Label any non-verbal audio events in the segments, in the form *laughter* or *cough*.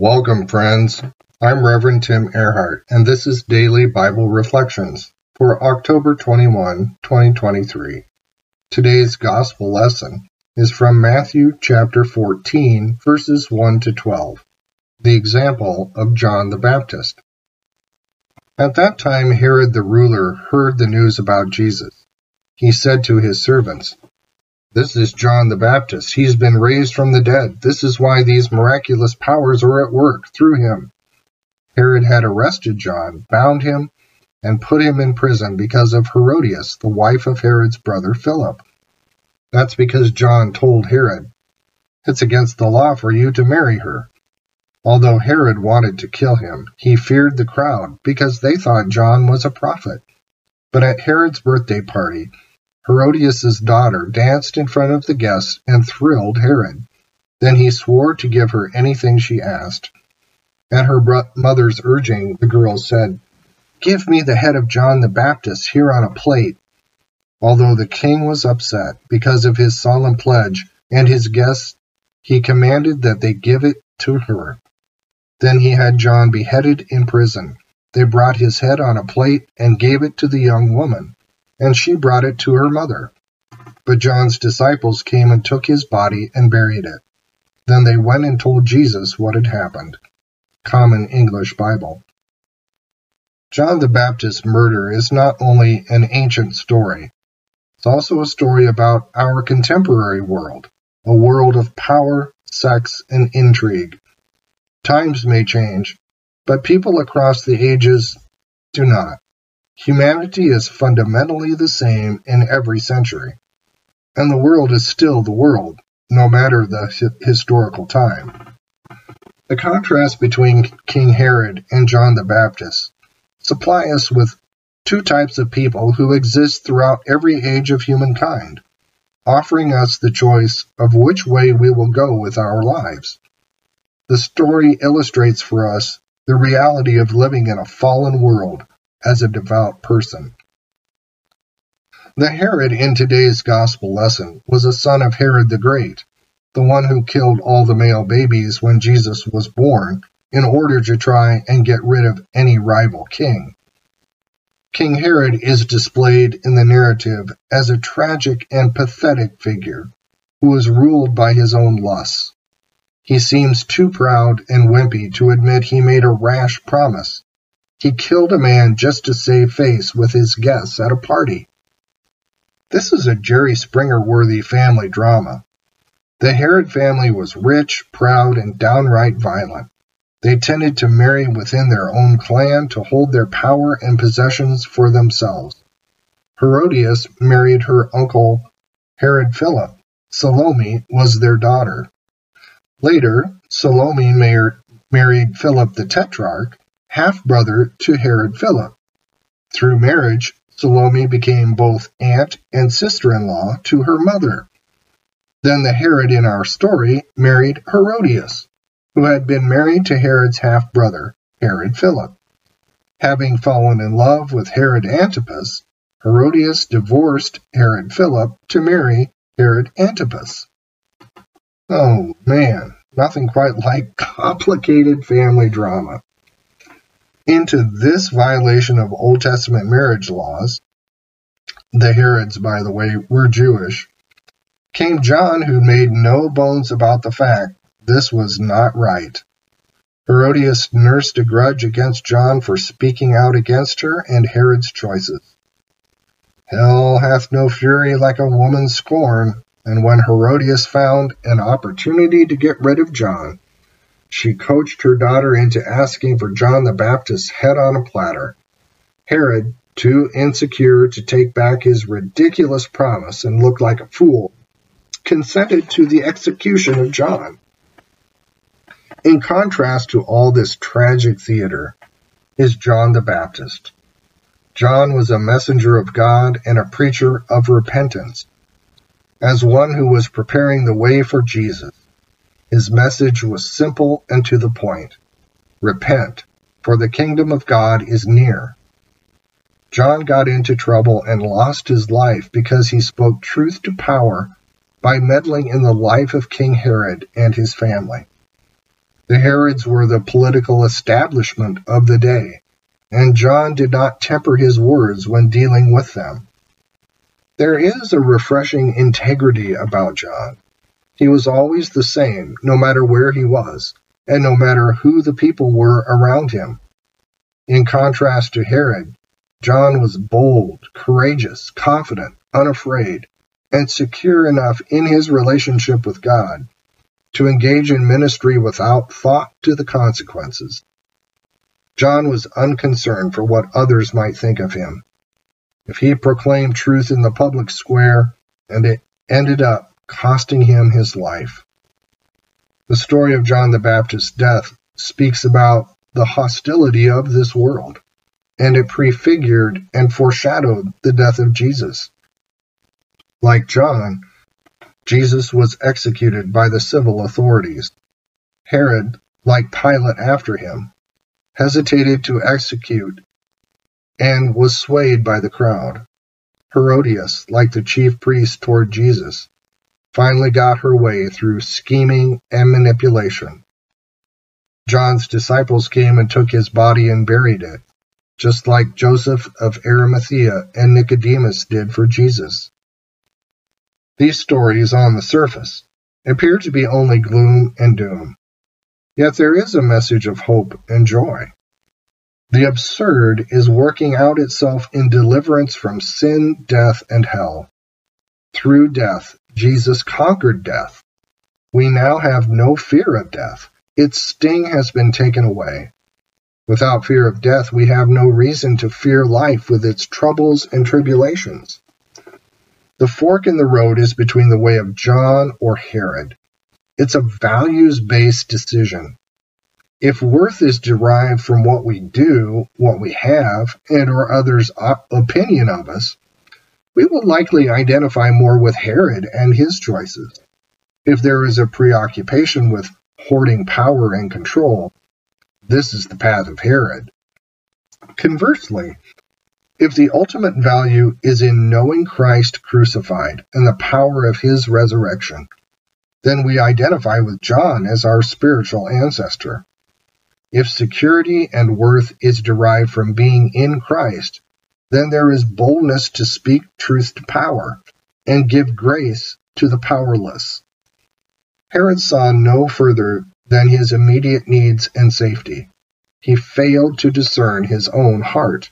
Welcome, friends. I'm Reverend Tim Ehrhardt, and this is Daily Bible Reflections for October 21, 2023. Today's Gospel lesson is from Matthew chapter 14, verses 1 to 12, the example of John the Baptist. At that time, Herod the ruler heard the news about Jesus. He said to his servants, this is John the Baptist. He's been raised from the dead. This is why these miraculous powers are at work through him. Herod had arrested John, bound him, and put him in prison because of Herodias, the wife of Herod's brother Philip. That's because John told Herod, It's against the law for you to marry her. Although Herod wanted to kill him, he feared the crowd because they thought John was a prophet. But at Herod's birthday party, Herodias' daughter danced in front of the guests and thrilled Herod. Then he swore to give her anything she asked. At her mother's urging, the girl said, Give me the head of John the Baptist here on a plate. Although the king was upset because of his solemn pledge and his guests, he commanded that they give it to her. Then he had John beheaded in prison. They brought his head on a plate and gave it to the young woman and she brought it to her mother. But John's disciples came and took his body and buried it. Then they went and told Jesus what had happened. Common English Bible. John the Baptist's murder is not only an ancient story, it's also a story about our contemporary world, a world of power, sex, and intrigue. Times may change, but people across the ages do not. Humanity is fundamentally the same in every century, and the world is still the world, no matter the historical time. The contrast between King Herod and John the Baptist supply us with two types of people who exist throughout every age of humankind, offering us the choice of which way we will go with our lives. The story illustrates for us the reality of living in a fallen world as a devout person. The Herod in today's gospel lesson was a son of Herod the Great, the one who killed all the male babies when Jesus was born in order to try and get rid of any rival king. King Herod is displayed in the narrative as a tragic and pathetic figure who is ruled by his own lusts. He seems too proud and wimpy to admit he made a rash promise he killed a man just to save face with his guests at a party. This is a Jerry Springer worthy family drama. The Herod family was rich, proud, and downright violent. They tended to marry within their own clan to hold their power and possessions for themselves. Herodias married her uncle Herod Philip. Salome was their daughter. Later, Salome married Philip the Tetrarch, half-brother to Herod Philip. Through marriage, Salome became both aunt and sister-in-law to her mother. Then the Herod in our story married Herodias, who had been married to Herod's half-brother, Herod Philip. Having fallen in love with Herod Antipas, Herodias divorced Herod Philip to marry Herod Antipas. Oh man, nothing quite like *laughs* complicated family drama. Into this violation of Old Testament marriage laws, the Herods, by the way, were Jewish, came John, who made no bones about the fact this was not right. Herodias nursed a grudge against John for speaking out against her and Herod's choices. Hell hath no fury like a woman's scorn, and when Herodias found an opportunity to get rid of John, she coached her daughter into asking for John the Baptist's head on a platter. Herod, too insecure to take back his ridiculous promise and look like a fool, consented to the execution of John. In contrast to all this tragic theater is John the Baptist. John was a messenger of God and a preacher of repentance. As one who was preparing the way for Jesus, his message was simple and to the point. Repent, for the kingdom of God is near. John got into trouble and lost his life because he spoke truth to power by meddling in the life of King Herod and his family. The Herods were the political establishment of the day, and John did not temper his words when dealing with them. There is a refreshing integrity about John. He was always the same, no matter where he was, and no matter who the people were around him. In contrast to Herod, John was bold, courageous, confident, unafraid, and secure enough in his relationship with God to engage in ministry without thought to the consequences. John was unconcerned for what others might think of him. If he proclaimed truth in the public square, and it ended up costing him his life. The story of John the Baptist's death speaks about the hostility of this world, and it prefigured and foreshadowed the death of Jesus. Like John, Jesus was executed by the civil authorities. Herod, like Pilate after him, hesitated to execute and was swayed by the crowd. Herodias, like the chief priest toward Jesus, finally got her way through scheming and manipulation. John's disciples came and took his body and buried it, just like Joseph of Arimathea and Nicodemus did for Jesus. These stories on the surface appear to be only gloom and doom, yet there is a message of hope and joy. The absurd is working out itself in deliverance from sin, death, and hell. Through death, Jesus conquered death. We now have no fear of death. Its sting has been taken away. Without fear of death, we have no reason to fear life with its troubles and tribulations. The fork in the road is between the way of John or Herod. It's a values based decision. If worth is derived from what we do, what we have, and or others' opinion of us, we will likely identify more with Herod and his choices. If there is a preoccupation with hoarding power and control, this is the path of Herod. Conversely, if the ultimate value is in knowing Christ crucified and the power of his resurrection, then we identify with John as our spiritual ancestor. If security and worth is derived from being in Christ, then there is boldness to speak truth to power and give grace to the powerless. Herod saw no further than his immediate needs and safety. He failed to discern his own heart.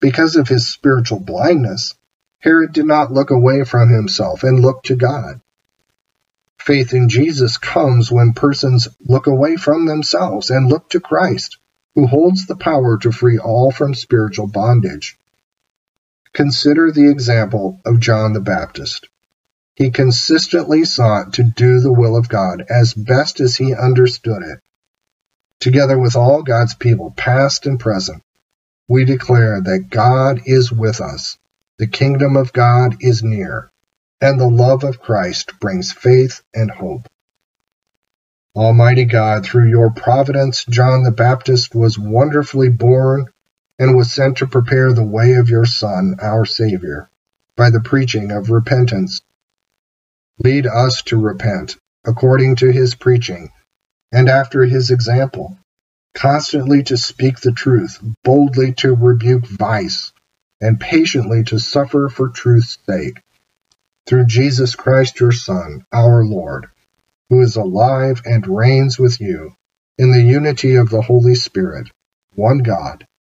Because of his spiritual blindness, Herod did not look away from himself and look to God. Faith in Jesus comes when persons look away from themselves and look to Christ, who holds the power to free all from spiritual bondage. Consider the example of John the Baptist. He consistently sought to do the will of God as best as he understood it. Together with all God's people, past and present, we declare that God is with us, the kingdom of God is near, and the love of Christ brings faith and hope. Almighty God, through your providence, John the Baptist was wonderfully born and was sent to prepare the way of your Son, our Savior, by the preaching of repentance. Lead us to repent, according to his preaching, and after his example, constantly to speak the truth, boldly to rebuke vice, and patiently to suffer for truth's sake. Through Jesus Christ, your Son, our Lord, who is alive and reigns with you, in the unity of the Holy Spirit, one God,